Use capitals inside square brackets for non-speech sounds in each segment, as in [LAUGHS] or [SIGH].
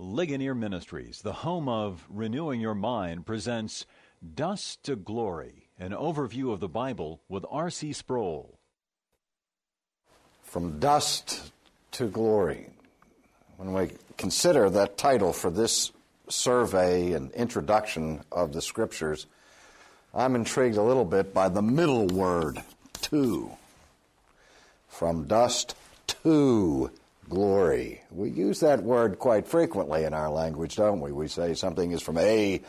Ligonier Ministries, the home of Renewing Your Mind, presents Dust to Glory, an overview of the Bible with R.C. Sproul. From dust to glory. When we consider that title for this survey and introduction of the scriptures, I'm intrigued a little bit by the middle word, to. From dust to glory. We use that word quite frequently in our language, don't we? We say something is from A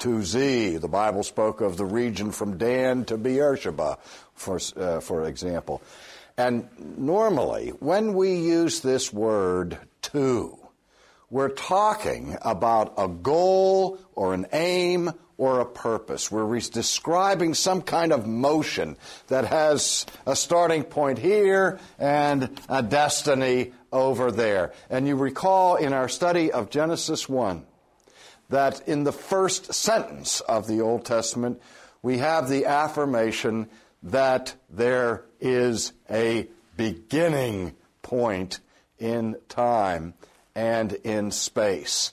to Z. The Bible spoke of the region from Dan to Beersheba, for, uh, for example. And normally, when we use this word to, we're talking about a goal or an aim or a purpose. We're describing some kind of motion that has a starting point here and a destiny over there. And you recall in our study of Genesis 1 that in the first sentence of the Old Testament, we have the affirmation that there is a beginning point in time and in space.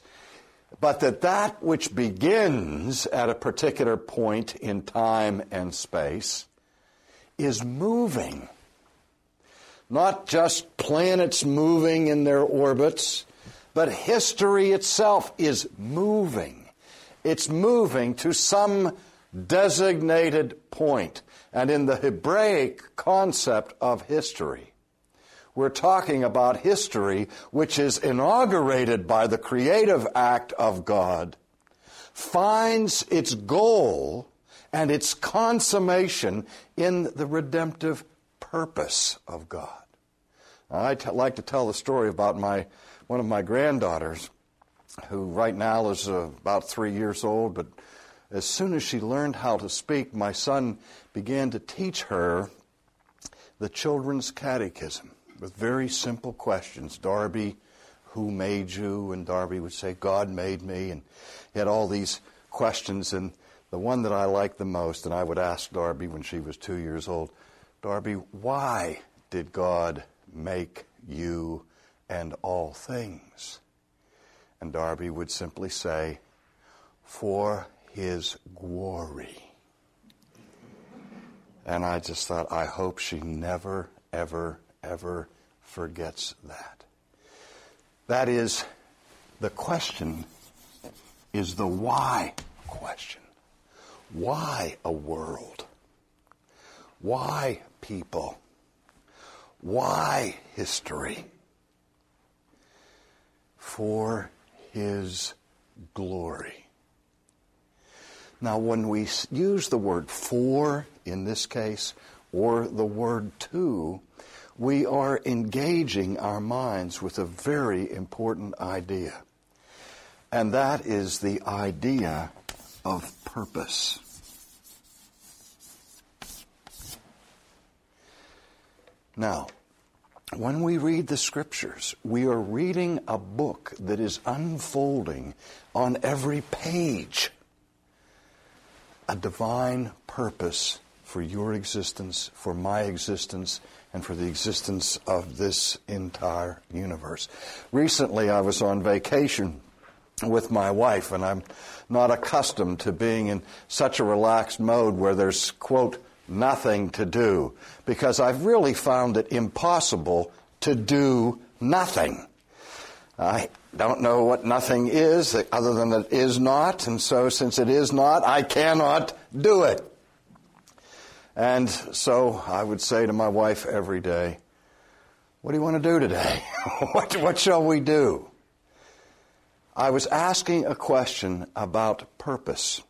But that that which begins at a particular point in time and space is moving not just planets moving in their orbits, but history itself is moving. It's moving to some designated point. And in the Hebraic concept of history, we're talking about history which is inaugurated by the creative act of God, finds its goal and its consummation in the redemptive purpose of God. I t- like to tell the story about my one of my granddaughters, who right now is uh, about three years old, but as soon as she learned how to speak, my son began to teach her the children's catechism with very simple questions. Darby, who made you? And Darby would say, God made me. And he had all these questions. And the one that I liked the most, and I would ask Darby when she was two years old, Darby, why did God make you and all things? And Darby would simply say, For his glory. And I just thought, I hope she never, ever, ever forgets that. That is, the question is the why question. Why a world? Why people? Why history? For His glory. Now, when we use the word for in this case, or the word to, we are engaging our minds with a very important idea. And that is the idea of purpose. Now, when we read the scriptures, we are reading a book that is unfolding on every page a divine purpose for your existence, for my existence, and for the existence of this entire universe. Recently, I was on vacation with my wife, and I'm not accustomed to being in such a relaxed mode where there's, quote, nothing to do because I've really found it impossible to do nothing. I don't know what nothing is other than it is not, and so since it is not, I cannot do it. And so I would say to my wife every day, What do you want to do today? [LAUGHS] what, what shall we do? I was asking a question about purpose.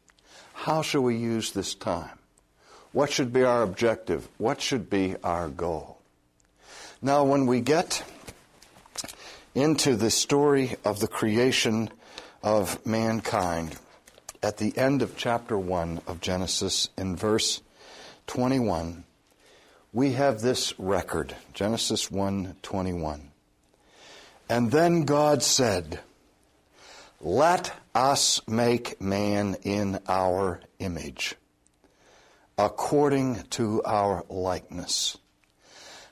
How shall we use this time? What should be our objective? What should be our goal? Now, when we get into the story of the creation of mankind, at the end of chapter 1 of Genesis, in verse 21, we have this record Genesis 1 21. And then God said, Let us make man in our image according to our likeness,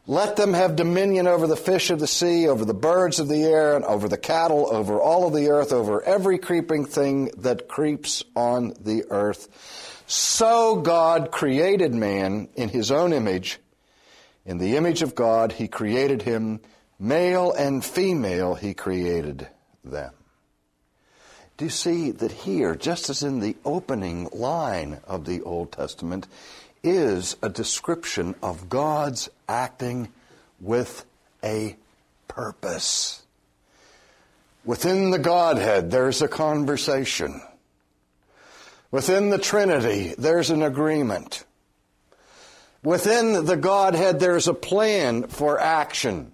Let them have dominion over the fish of the sea, over the birds of the air, and over the cattle, over all of the earth, over every creeping thing that creeps on the earth. So God created man in his own image. In the image of God, he created him. Male and female, he created them. Do you see that here, just as in the opening line of the Old Testament, is a description of God's acting with a purpose. Within the Godhead, there's a conversation. Within the Trinity, there's an agreement. Within the Godhead, there's a plan for action.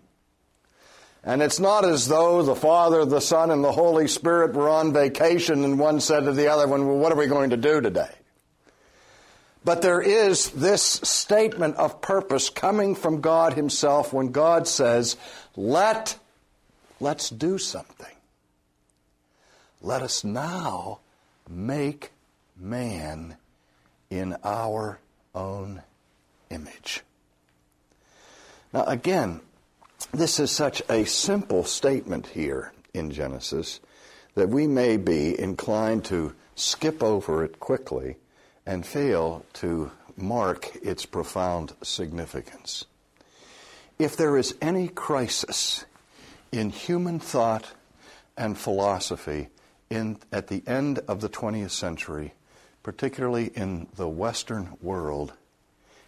And it's not as though the Father, the Son, and the Holy Spirit were on vacation and one said to the other one, Well, what are we going to do today? But there is this statement of purpose coming from God Himself when God says, Let, let's do something. Let us now make man in our own image. Now, again, this is such a simple statement here in Genesis that we may be inclined to skip over it quickly and fail to mark its profound significance. If there is any crisis in human thought and philosophy in, at the end of the 20th century, particularly in the Western world,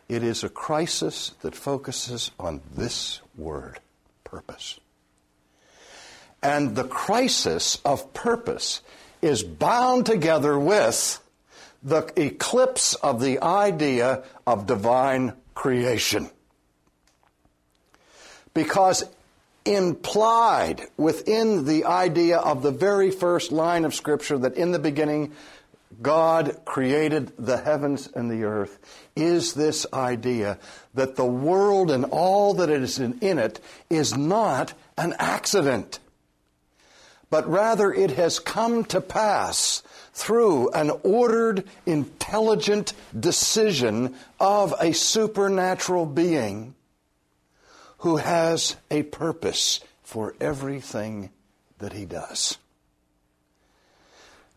it is a crisis that focuses on this word purpose. And the crisis of purpose is bound together with the eclipse of the idea of divine creation. Because implied within the idea of the very first line of Scripture that in the beginning God created the heavens and the earth is this idea that the world and all that is in it is not an accident, but rather it has come to pass through an ordered, intelligent decision of a supernatural being who has a purpose for everything that he does.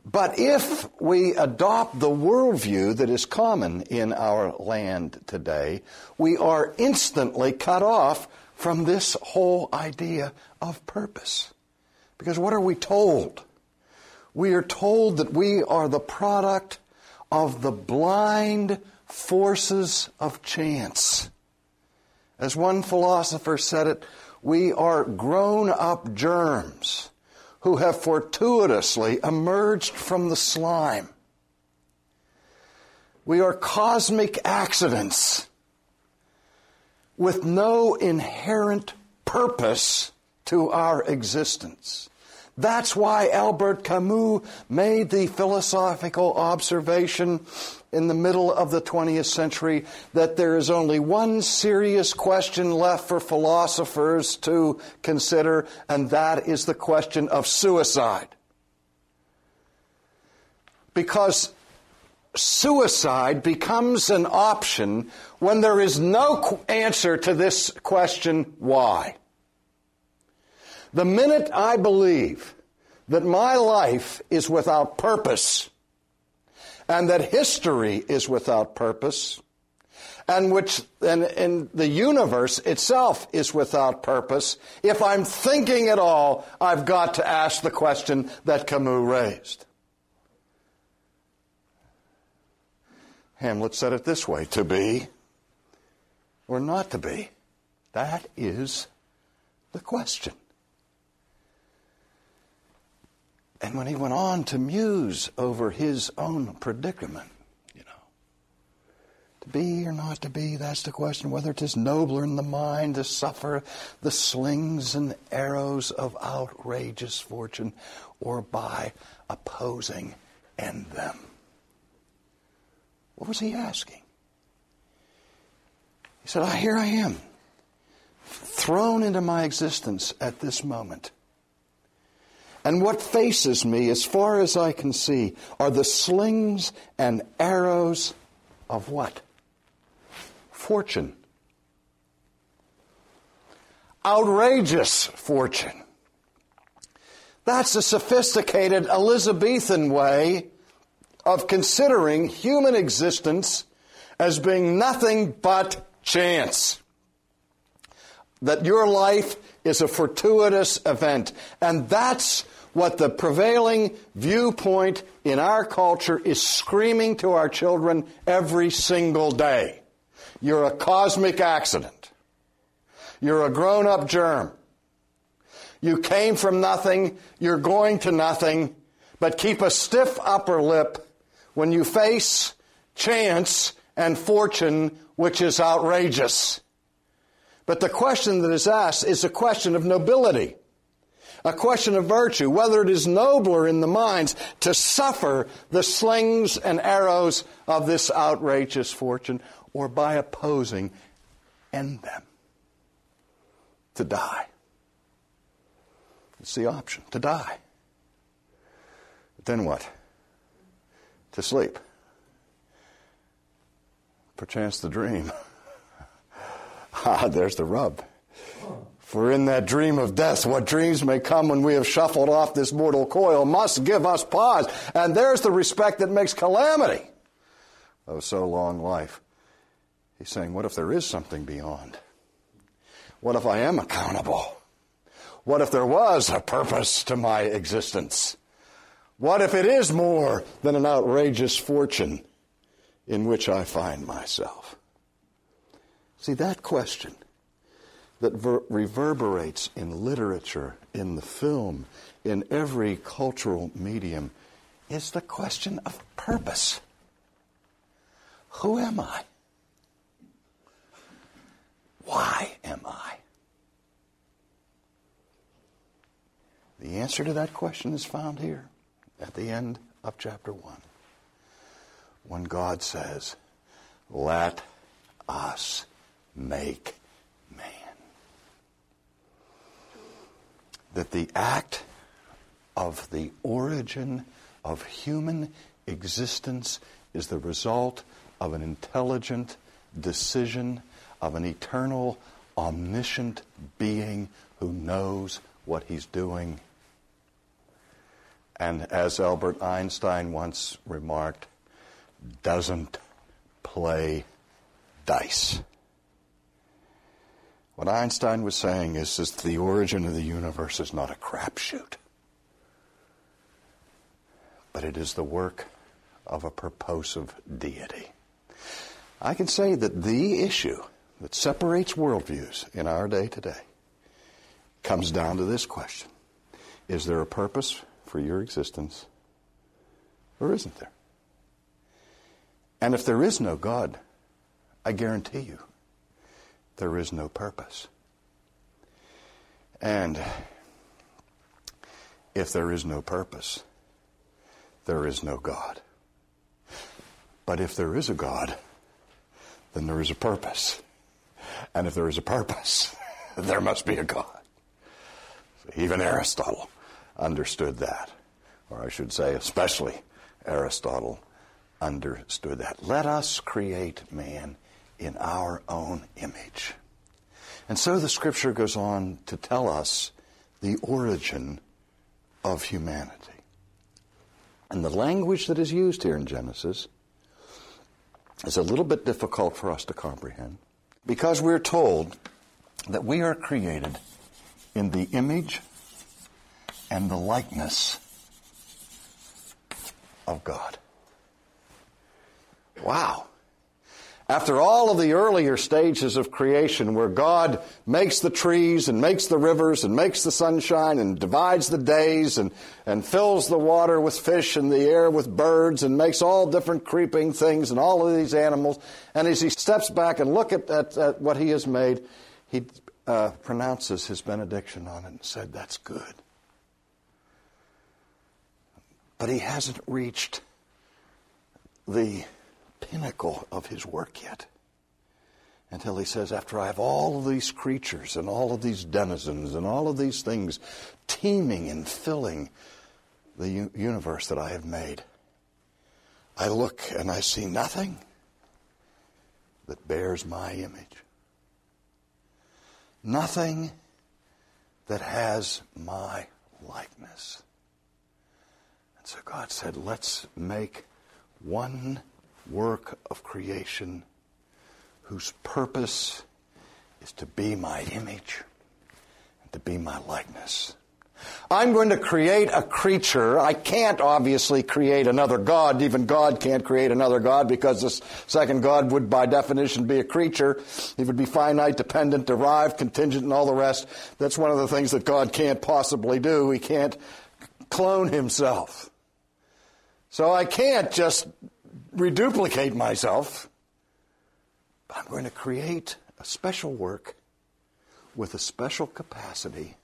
But if we adopt the worldview that is common in our land today, we are instantly cut off from this whole idea of purpose. Because what are we told? We are told that we are the product of the blind forces of chance. As one philosopher said it, we are grown up germs who have fortuitously emerged from the slime. We are cosmic accidents with no inherent purpose to our existence. That's why Albert Camus made the philosophical observation in the middle of the 20th century that there is only one serious question left for philosophers to consider, and that is the question of suicide. Because suicide becomes an option when there is no answer to this question, why? The minute I believe that my life is without purpose and that history is without purpose and which and, and the universe itself is without purpose, if I'm thinking at all, I've got to ask the question that Camus raised. Hamlet said it this way to be or not to be. That is the question. And when he went on to muse over his own predicament, you know, to be or not to be, that's the question. Whether it is nobler in the mind to suffer the slings and arrows of outrageous fortune or by opposing end them. What was he asking? He said, ah, Here I am, thrown into my existence at this moment. And what faces me, as far as I can see, are the slings and arrows of what? Fortune. outrageous fortune. That's a sophisticated Elizabethan way of considering human existence as being nothing but chance. That your life is a fortuitous event. And that's what the prevailing viewpoint in our culture is screaming to our children every single day. You're a cosmic accident. You're a grown up germ. You came from nothing, you're going to nothing, but keep a stiff upper lip when you face chance and fortune, which is outrageous. But the question that is asked is a question of nobility, a question of virtue, whether it is nobler in the minds to suffer the slings and arrows of this outrageous fortune, or by opposing, end them, to die. It's the option to die. But then what? To sleep. Perchance the dream. [LAUGHS] ah, there's the rub. For in that dream of death, what dreams may come when we have shuffled off this mortal coil must give us pause. And there's the respect that makes calamity of so long life. He's saying, what if there is something beyond? What if I am accountable? What if there was a purpose to my existence? What if it is more than an outrageous fortune in which I find myself? See, that question that ver- reverberates in literature, in the film, in every cultural medium is the question of purpose. Who am I? Why am I? The answer to that question is found here at the end of chapter 1. When God says, Let us make man. That the act of the origin of human existence is the result of an intelligent decision of an eternal, omniscient being who knows what he's doing and as Albert Einstein once remarked, doesn't play dice. What Einstein was saying is, that the origin of the universe is not a crapshoot, but it is the work of a purposive deity. I can say that the issue that separates worldviews in our day today comes down to this question Is there a purpose for your existence, or isn't there? And if there is no God, I guarantee you, there is no purpose. And if there is no purpose, there is no God. But if there is a God, then there is a purpose. And if there is a purpose, [LAUGHS] there must be a God. Even Aristotle understood that. Or I should say, especially Aristotle understood that. Let us create man in our own image. And so the scripture goes on to tell us the origin of humanity. And the language that is used here in Genesis is a little bit difficult for us to comprehend because we're told that we are created in the image and the likeness of God. Wow. After all of the earlier stages of creation where God makes the trees and makes the rivers and makes the sunshine and divides the days and, and fills the water with fish and the air with birds and makes all different creeping things and all of these animals, and as he steps back and look at, at, at what he has made, he uh, pronounces his benediction on it and said, That's good. But he hasn't reached the pinnacle of his work yet. Until he says, after I have all of these creatures and all of these denizens and all of these things teeming and filling the u- universe that I have made, I look and I see nothing that bears my image. Nothing that has my likeness. And so God said, let's make one work of creation whose purpose is to be my image and to be my likeness. I'm going to create a creature. I can't obviously create another God. Even God can't create another God because this second God would by definition be a creature. He would be finite, dependent, derived, contingent, and all the rest. That's one of the things that God can't possibly do. He can't clone himself. So I can't just reduplicate myself. I'm going to create a special work with a special capacity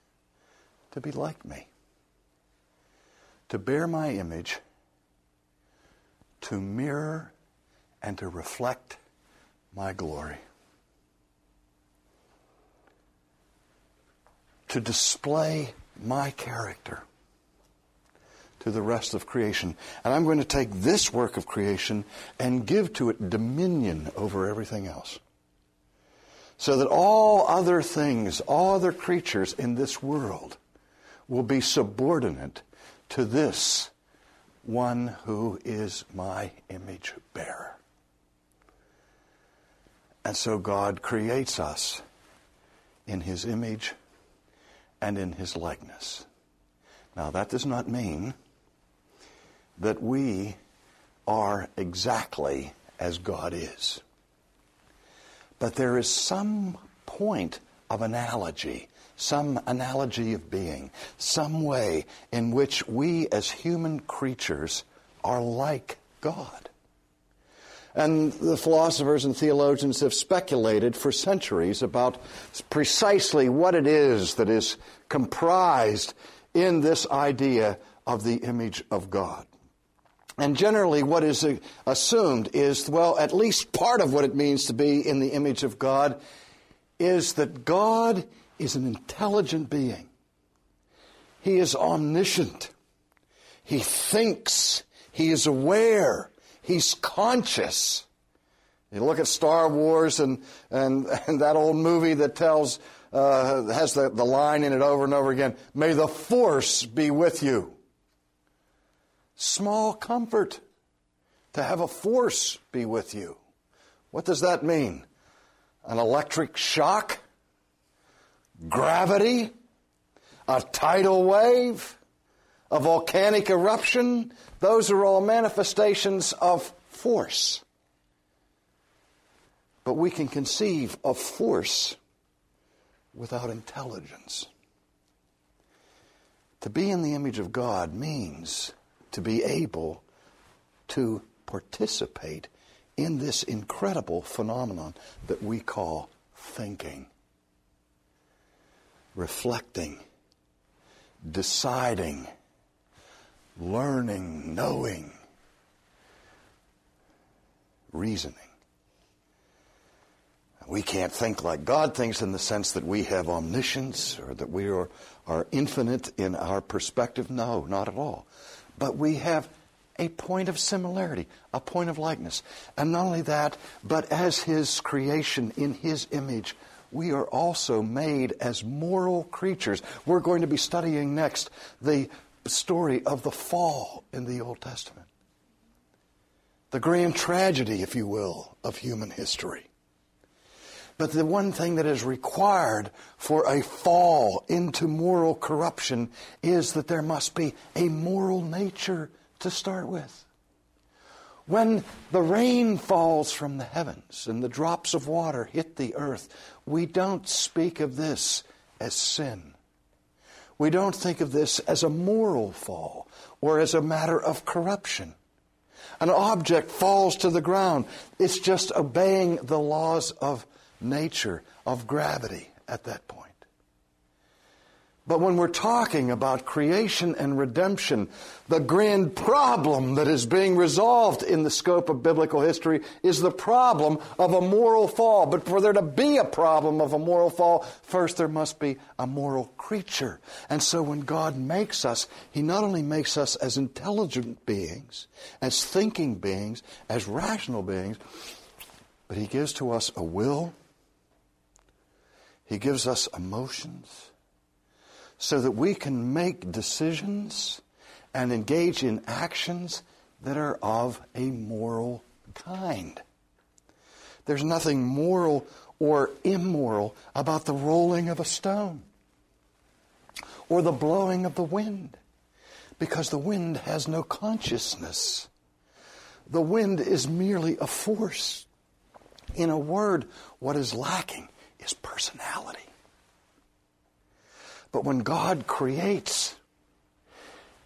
to be like me, to bear my image, to mirror and to reflect my glory, to display my character to the rest of creation. And I'm going to take this work of creation and give to it dominion over everything else. So that all other things, all other creatures in this world will be subordinate to this one who is my image bearer. And so God creates us in his image and in his likeness. Now, that does not mean that we are exactly as God is. But there is some point of analogy some analogy of being, some way in which we as human creatures are like God. And the philosophers and theologians have speculated for centuries about precisely what it is that is comprised in this idea of the image of God. And generally, what is assumed is, well, at least part of what it means to be in the image of God is that God is an intelligent being. He is omniscient. He thinks. He is aware. He's conscious. You look at Star Wars and, and, [LAUGHS] and that old movie that tells, uh, has the, the line in it over and over again May the Force be with you. Small comfort to have a force be with you. What does that mean? An electric shock? gravity, a tidal wave, a volcanic eruption, those are all manifestations of force. But we can conceive of force without intelligence. To be in the image of God means to be able to participate in this incredible phenomenon that we call thinking reflecting, deciding, learning, knowing, reasoning. We can't think like God thinks in the sense that we have omniscience or that we are, are infinite in our perspective. No, not at all. But we have a point of similarity, a point of likeness. And not only that, but as His creation in His image, we are also made as moral creatures. We're going to be studying next the story of the fall in the Old Testament. The grand tragedy, if you will, of human history. But the one thing that is required for a fall into moral corruption is that there must be a moral nature to start with. When the rain falls from the heavens and the drops of water hit the earth, we don't speak of this as sin. We don't think of this as a moral fall or as a matter of corruption. An object falls to the ground. It's just obeying the laws of nature, of gravity at that point. But when we're talking about creation and redemption, the grand problem that is being resolved in the scope of biblical history is the problem of a moral fall. But for there to be a problem of a moral fall, first there must be a moral creature. And so when God makes us, He not only makes us as intelligent beings, as thinking beings, as rational beings, but He gives to us a will, He gives us emotions. so that we can make decisions and engage in actions that are of a moral kind. There's nothing moral or immoral about the rolling of a stone or the blowing of the wind because the wind has no consciousness. The wind is merely a force. In a word, what is lacking is personality. But when God creates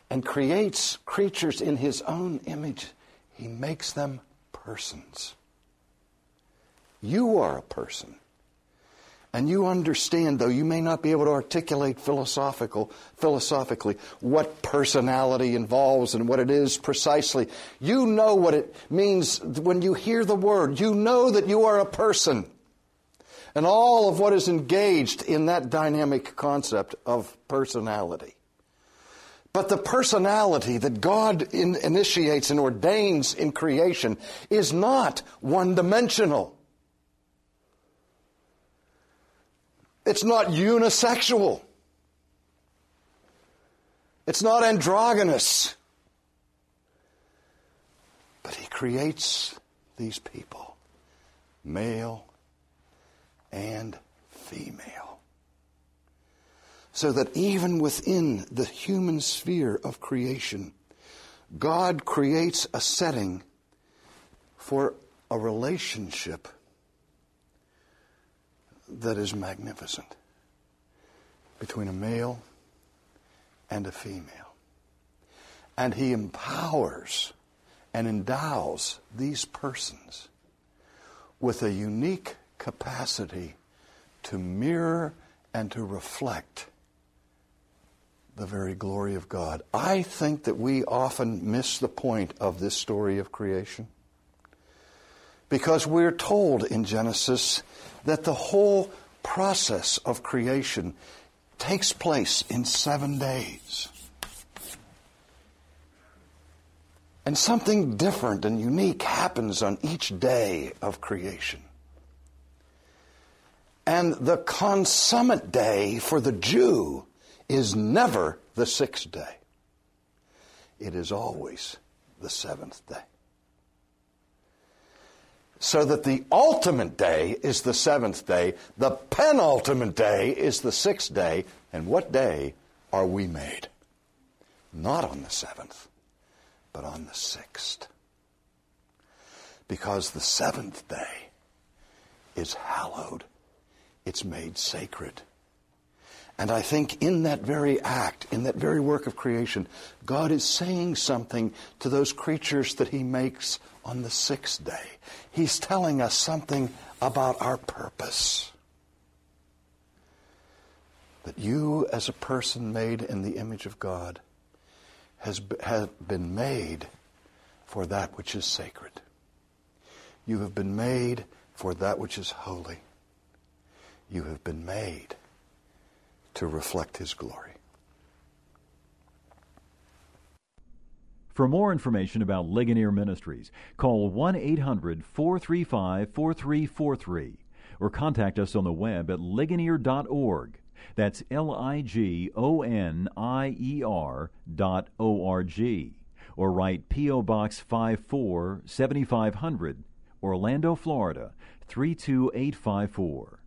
and creates creatures in his own image, he makes them persons. You are a person. And you understand, though you may not be able to articulate philosophical, philosophically what personality involves and what it is precisely. You know what it means when you hear the word. You know that you are a person and all of what is engaged in that dynamic concept of personality. But the personality that God in, initiates and ordains in creation is not one dimensional. It's not unisexual. It's not androgynous. But He creates these people, male and female. So that even within the human sphere of creation, God creates a setting for a relationship that is magnificent between a male and a female. And he empowers and endows these persons with a unique capacity to mirror and to reflect the very glory of God. I think that we often miss the point of this story of creation. Because we're told in Genesis that the whole process of creation takes place in seven days. And something different and unique happens on each day of creation. And the consummate day for the Jew is never the sixth day. It is always the seventh day. So that the ultimate day is the seventh day, the penultimate day is the sixth day, and what day are we made? Not on the seventh, but on the sixth. Because the seventh day is hallowed it's made sacred. And I think in that very act, in that very work of creation, God is saying something to those creatures that He makes on the sixth day. He's telling us something about our purpose. That you, as a person made in the image of God, has, has been made for that which is sacred. You have been made for that which is holy you have been made to reflect His glory. For more information about Ligonier Ministries, call 1 800 435 4343 or contact us on the web at ligonier.org. That's L I G O N I E R dot O R G. Or write P.O. Box 54 7500, Orlando, Florida 32854.